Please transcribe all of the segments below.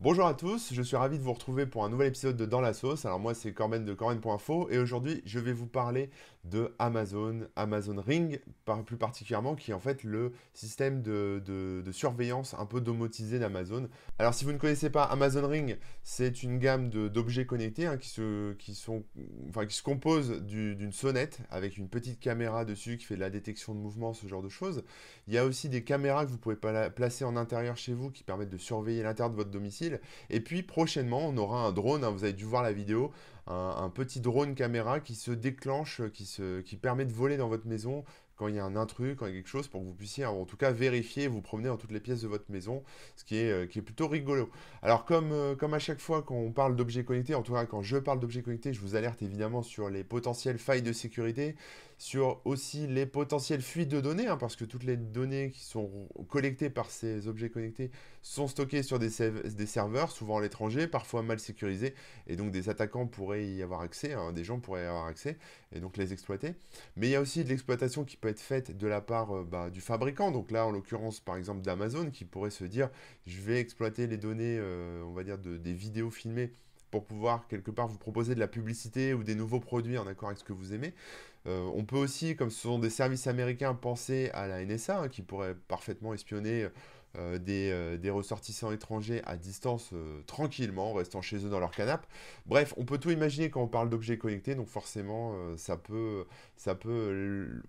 Bonjour à tous, je suis ravi de vous retrouver pour un nouvel épisode de Dans la sauce. Alors moi c'est Corben de Corben.info et aujourd'hui je vais vous parler de Amazon, Amazon Ring plus particulièrement qui est en fait le système de, surveillance un peu domotisé d'Amazon. Alors si vous ne connaissez pas Amazon Ring, c'est une gamme d'objets connectés hein, qui, se, qui, d'une sonnette avec une petite caméra dessus qui fait de la détection de mouvement, ce genre de choses. Il y a aussi des caméras que vous pouvez placer en intérieur chez vous qui permettent de surveiller l'intérieur de votre domicile et puis prochainement, on aura un drone, hein, vous avez dû voir la vidéo, un, petit drone caméra qui se déclenche, qui, se, qui permet de voler dans votre maison quand il y a un intrus, quand il y a quelque chose, pour que vous puissiez en tout cas vérifier vous promener dans toutes les pièces de votre maison, ce qui est, euh, qui est plutôt rigolo. Alors comme, euh, comme à chaque fois quand on parle d'objets connectés, en tout cas quand je parle d'objets connectés, je vous alerte évidemment sur les potentielles failles de sécurité, sur aussi les potentielles fuites de données, hein, parce que toutes les données qui sont collectées par ces objets connectés sont stockées sur des, serveurs, souvent à l'étranger, parfois mal sécurisés, et donc des attaquants pourraient y avoir accès, hein, des gens pourraient y avoir accès, et donc les exploiter. Mais il y a aussi de l'exploitation qui peut être faite de la part euh, bah, du fabricant, donc là en l'occurrence par exemple d'Amazon, qui pourrait se dire, je vais exploiter les données, euh, on va dire, de, des vidéos filmées pour pouvoir quelque part vous proposer de la publicité ou des nouveaux produits en accord avec ce que vous aimez. Euh, on peut aussi, comme ce sont des services américains, penser à la NSA hein, qui pourrait parfaitement espionner euh, euh, des, ressortissants étrangers à distance tranquillement, restant chez eux dans leur canapé. Bref, on peut tout imaginer quand on parle d'objets connectés, donc forcément ça peut, ça peut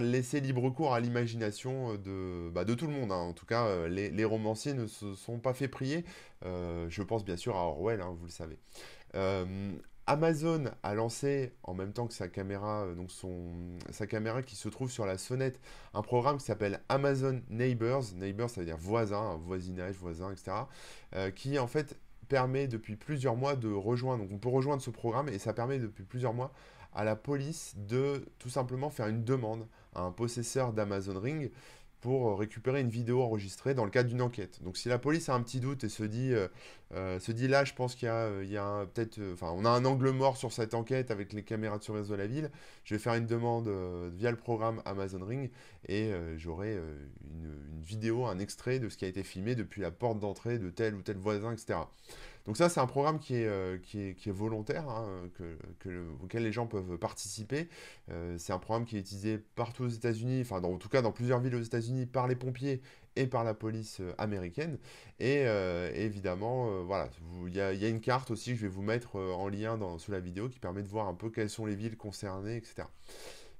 laisser libre cours à l'imagination de, bah, de tout le monde. Hein. En tout cas, les, romanciers ne se sont pas fait prier. je pense bien sûr à Orwell, hein, vous le savez. Amazon a lancé en même temps que sa caméra, euh, donc son, sa caméra qui se trouve sur la sonnette, un programme qui s'appelle Amazon Neighbors. Neighbors, ça veut dire voisin, voisinage, voisin, etc. Euh, qui en fait permet depuis plusieurs mois de rejoindre. Donc on peut rejoindre ce programme et ça permet depuis plusieurs mois à la police de tout simplement faire une demande à un possesseur d'Amazon Ring pour euh, récupérer une vidéo enregistrée dans le cadre d'une enquête. Donc si la police a un petit doute et se dit, euh, euh, se là, je pense qu'il y a, il y a peut-être, un angle mort sur cette enquête avec les caméras de surveillance de la ville, je vais faire une demande via le programme Amazon Ring et j'aurai une, vidéo, un extrait de ce qui a été filmé depuis la porte d'entrée de tel ou tel voisin, etc. Donc ça, c'est un programme qui est, euh, qui est, qui est volontaire, hein, que, auquel les gens peuvent participer. Euh, c'est un programme qui est utilisé partout aux États-Unis, enfin en tout cas dans plusieurs villes aux États-Unis par les pompiers et par la police euh, américaine. Et évidemment, voilà, il y, a, y, a une carte aussi que je vais vous mettre en lien dans, sous la vidéo qui permet de voir un peu quelles sont les villes concernées, etc.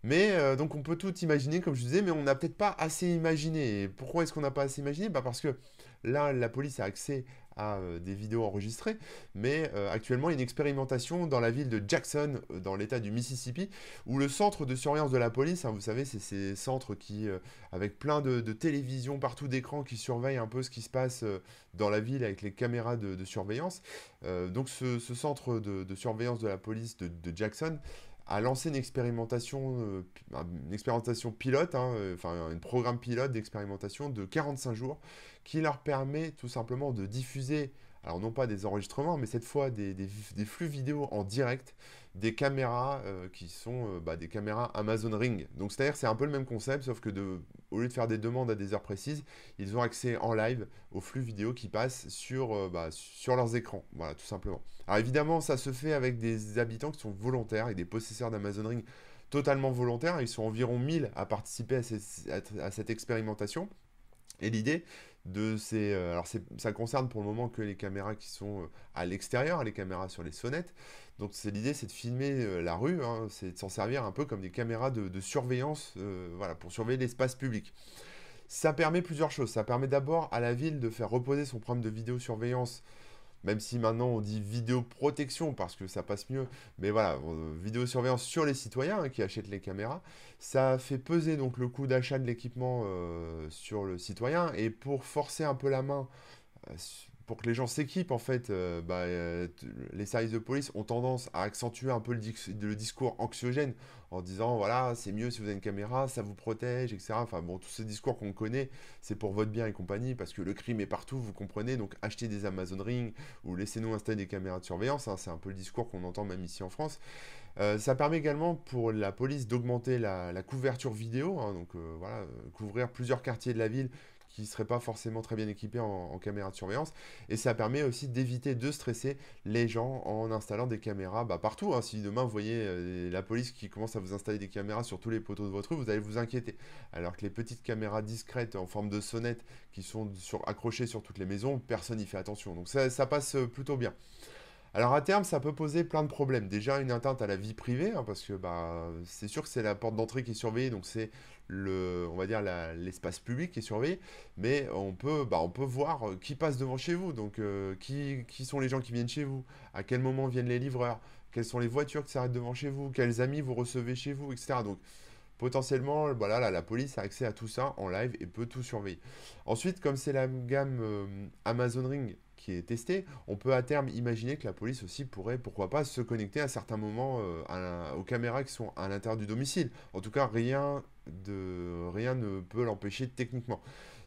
Mais donc on peut tout imaginer, comme je disais, mais on n'a peut-être pas assez imaginé. Et pourquoi est-ce qu'on n'a pas assez imaginé? Bah Parce que là, la police a accès à euh, des vidéos enregistrées, mais euh, actuellement une expérimentation dans la ville de Jackson, euh, dans l'état du Mississippi, où le centre de surveillance de la police, hein, vous savez, c'est ces centres qui, avec plein de, télévisions partout d'écran qui surveillent un peu ce qui se passe dans la ville avec les caméras de, surveillance. donc ce, centre de, surveillance de la police de, Jackson a lancé une expérimentation, une expérimentation pilote, hein, enfin un programme pilote d'expérimentation de 45 jours qui leur permet tout simplement de diffuser, alors non pas des enregistrements, mais cette fois des, flux vidéo en direct des caméras euh, qui sont euh, bah, des caméras Amazon Ring. Donc c'est-à-dire c'est un peu le même concept, sauf que au lieu de faire des demandes à des heures précises, ils ont accès en live aux flux vidéo qui passent sur, euh, bah, sur leurs écrans. Voilà, tout simplement. Alors évidemment, ça se fait avec des habitants qui sont volontaires et des possesseurs d'Amazon Ring totalement volontaires. Ils sont environ 1000 à participer à cette expérimentation. Et l'idée de ces... Euh, alors ça concerne pour le moment que les caméras qui sont euh, à l'extérieur, les caméras sur les sonnettes. Donc l'idée, c'est de filmer euh, la rue, hein, c'est de s'en servir un peu comme des caméras de, surveillance, voilà, pour surveiller l'espace public. Ça permet plusieurs choses. Ça permet d'abord à la ville de faire reposer son programme de vidéosurveillance même si maintenant on dit vidéoprotection parce que ça passe mieux, mais voilà, euh, vidéosurveillance sur les citoyens hein, qui achètent les caméras, ça fait peser donc le coût d'achat de l'équipement euh, sur le citoyen, et pour forcer un peu la main euh, pour que les gens s'équipent, en fait, euh, bah, euh, les services de police ont tendance à accentuer un peu le, discours anxiogène en disant voilà, c'est mieux si vous avez une caméra, ça vous protège, etc. Enfin bon, tous ces discours qu'on connaît, c'est pour votre bien et compagnie, parce que le crime est partout, vous comprenez. Donc achetez des Amazon Ring ou laissez-nous installer des caméras de surveillance, hein, c'est un peu le discours qu'on entend même ici en France. Euh, ça permet également pour la police d'augmenter la, couverture vidéo, hein, donc voilà, couvrir plusieurs quartiers de la ville qui ne seraient pas forcément très bien équipés en, caméra de surveillance. Et ça permet aussi d'éviter de stresser les gens en installant des caméras bah, partout. Hein. Si demain vous voyez euh, la police qui commence à vous installer des caméras sur tous les poteaux de votre rue, vous allez vous inquiéter. Alors que les petites caméras discrètes en forme de sonnette qui sont accrochées sur toutes les maisons, personne n'y fait attention. Donc ça passe plutôt bien. Alors à terme, ça peut poser plein de problèmes. Déjà une atteinte à la vie privée, hein, parce que bah, c'est sûr que c'est la porte d'entrée qui est surveillée, donc c'est on va dire l'espace public qui est surveillé, mais on peut, bah, voir euh, qui passe devant chez vous, donc euh, qui, sont les gens qui viennent chez vous, à quel moment viennent les livreurs, quelles sont les voitures qui s'arrêtent devant chez vous, quels amis vous recevez chez vous, etc. Donc potentiellement, voilà, la police a accès à tout ça en live et peut tout surveiller. Ensuite, comme c'est la gamme euh, Amazon Ring qui est testé, on peut à terme imaginer que la police aussi pourrait, pourquoi pas, se connecter à certains moments euh, aux caméras qui sont à l'intérieur du domicile. En tout cas, rien, de, rien ne peut l'empêcher techniquement.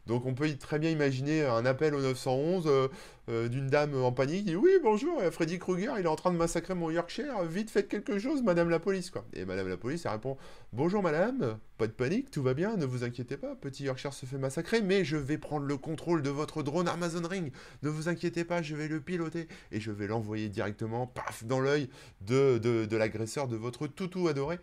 Donc on peut très bien imaginer un appel au 911 euh, euh, d'une dame en panique qui dit oui bonjour Freddy Krueger il est en train de massacrer mon Yorkshire vite faites quelque chose madame la police quoi. Et madame la police elle répond bonjour madame pas de panique tout va bien ne vous inquiétez pas petit Yorkshire se fait massacrer mais je vais prendre le contrôle de votre drone Amazon Ring. Ne vous inquiétez pas je vais le piloter. Et je vais l'envoyer directement paf dans l'œil de, de, l'agresseur de votre toutou adoré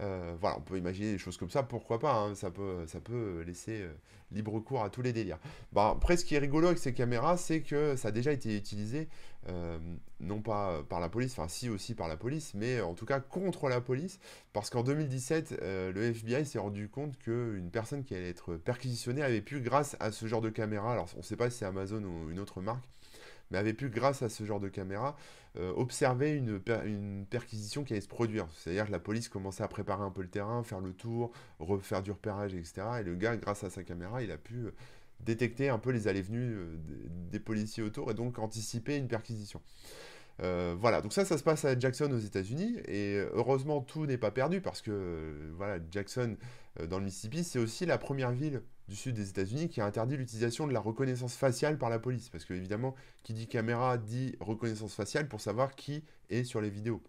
euh, voilà on peut imaginer des choses comme ça pourquoi pas hein, ça peut laisser libre cours à tous les délires. Bah, après, ce qui est rigolo avec ces caméras, c'est que ça a déjà été utilisé, euh, non pas par la police, enfin si aussi par la police, mais en tout cas contre la police, parce qu'en 2017, euh, le FBI s'est rendu compte qu'une personne qui allait être perquisitionnée avait pu, grâce à ce genre de caméra, alors on ne sait pas si c'est Amazon ou une autre marque, mais avait pu, grâce à ce genre de caméra, euh, observer une, perquisition qui allait se produire. C'est-à-dire que la police commençait à préparer un peu le terrain, faire le tour, refaire du repérage, etc. Et le gars, grâce à sa caméra, il a pu euh, détecter un peu les allées-venues euh, des, policiers autour et donc anticiper une perquisition. Voilà, donc ça, ça se passe à Jackson aux États-Unis, et heureusement tout n'est pas perdu parce que voilà, Jackson dans le Mississippi, c'est aussi la première ville du sud des États-Unis qui a interdit l'utilisation de la reconnaissance faciale par la police. Parce que, évidemment, qui dit caméra dit reconnaissance faciale pour savoir qui est sur les vidéos.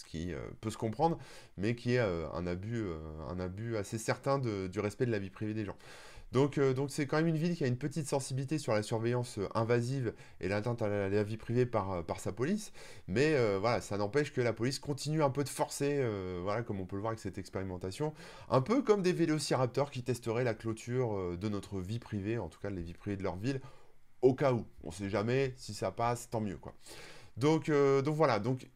Ce qui euh, peut se comprendre, mais qui est euh, un, abus, euh, un abus assez certain du respect de la vie privée des gens. Donc, donc c'est quand même une ville qui a une petite sensibilité sur la surveillance invasive et l'atteinte à la, vie privée par, par sa police. Mais voilà, ça n'empêche que la police continue un peu de forcer, voilà, comme on peut le voir avec cette expérimentation. Un peu comme des vélociraptors qui testeraient la clôture de notre vie privée, en tout cas les vies privées de leur ville, au cas où. On ne sait jamais, si ça passe, tant mieux. quoi. Donc, donc voilà, donc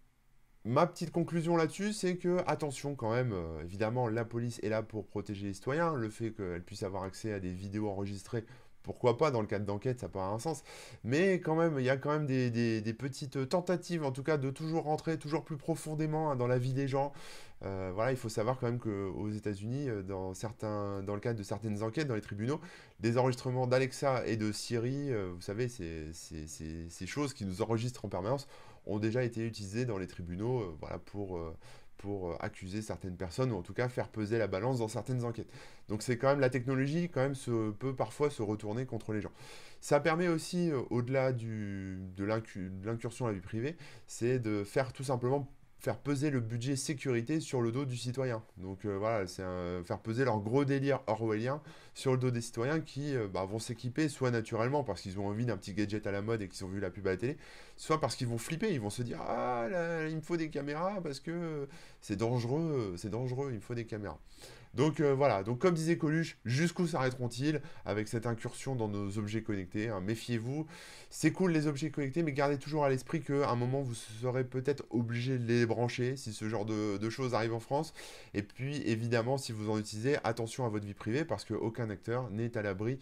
Ma petite conclusion là-dessus, c'est que, attention quand même, euh, évidemment, la police est là pour protéger les citoyens. Le fait qu'elle puisse avoir accès à des vidéos enregistrées, pourquoi pas, dans le cadre d'enquête, ça peut avoir un sens. Mais quand même, il y a quand même des, petites tentatives, en tout cas, de toujours rentrer toujours plus profondément hein, dans la vie des gens. Euh, voilà, il faut savoir quand même qu'aux États-Unis, euh, dans, certains, dans le cadre de certaines enquêtes dans les tribunaux, des enregistrements d'Alexa et de Siri, vous savez, ces choses qui nous enregistrent en permanence, ont déjà été utilisés dans les tribunaux euh, voilà, pour, euh, pour euh, accuser certaines personnes ou en tout cas faire peser la balance dans certaines enquêtes. Donc c'est quand même la technologie quand même se, peut parfois se retourner contre les gens. Ça permet aussi, au-delà de l'incursion à la vie privée, c'est de faire tout simplement faire peser le budget sécurité sur le dos du citoyen. Donc euh, voilà, c'est faire peser leur gros délire orwellien sur le dos des citoyens qui euh, bah, vont s'équiper soit naturellement parce qu'ils ont envie d'un petit gadget à la mode et qu'ils ont vu la pub à la télé, soit parce qu'ils vont flipper, ils vont se dire ah là, il me faut des caméras parce que c'est dangereux, c'est dangereux, il me faut des caméras. Donc euh, voilà, donc comme disait Coluche, jusqu'où s'arrêteront-ils avec cette incursion dans nos objets connectés hein, Méfiez-vous, c'est cool les objets connectés, mais gardez toujours à l'esprit qu'à un moment vous serez peut-être obligé de les brancher si ce genre de, choses arrive en France. Et puis évidemment, si vous en utilisez, attention à votre vie privée parce qu'aucun acteur n'est à l'abri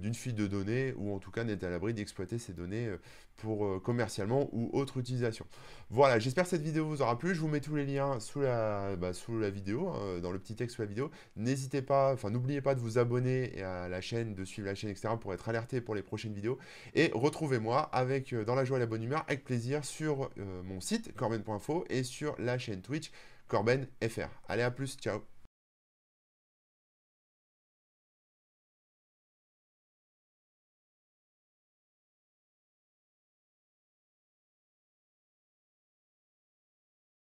d'une fuite de données ou en tout cas n'est à l'abri d'exploiter ces données euh, pour commercialement ou autre utilisation. Voilà, j'espère que cette vidéo vous aura plu. Je vous mets tous les liens sous la, bah, sous la vidéo, hein, dans le petit texte sous la vidéo. N'hésitez pas, enfin n'oubliez pas de vous abonner à la chaîne, de suivre la chaîne, etc. pour être alerté pour les prochaines vidéos. Et retrouvez-moi avec euh, dans la joie et la bonne humeur, avec plaisir, sur euh, mon site corben.info et sur la chaîne Twitch corbenfr. Allez, à plus, ciao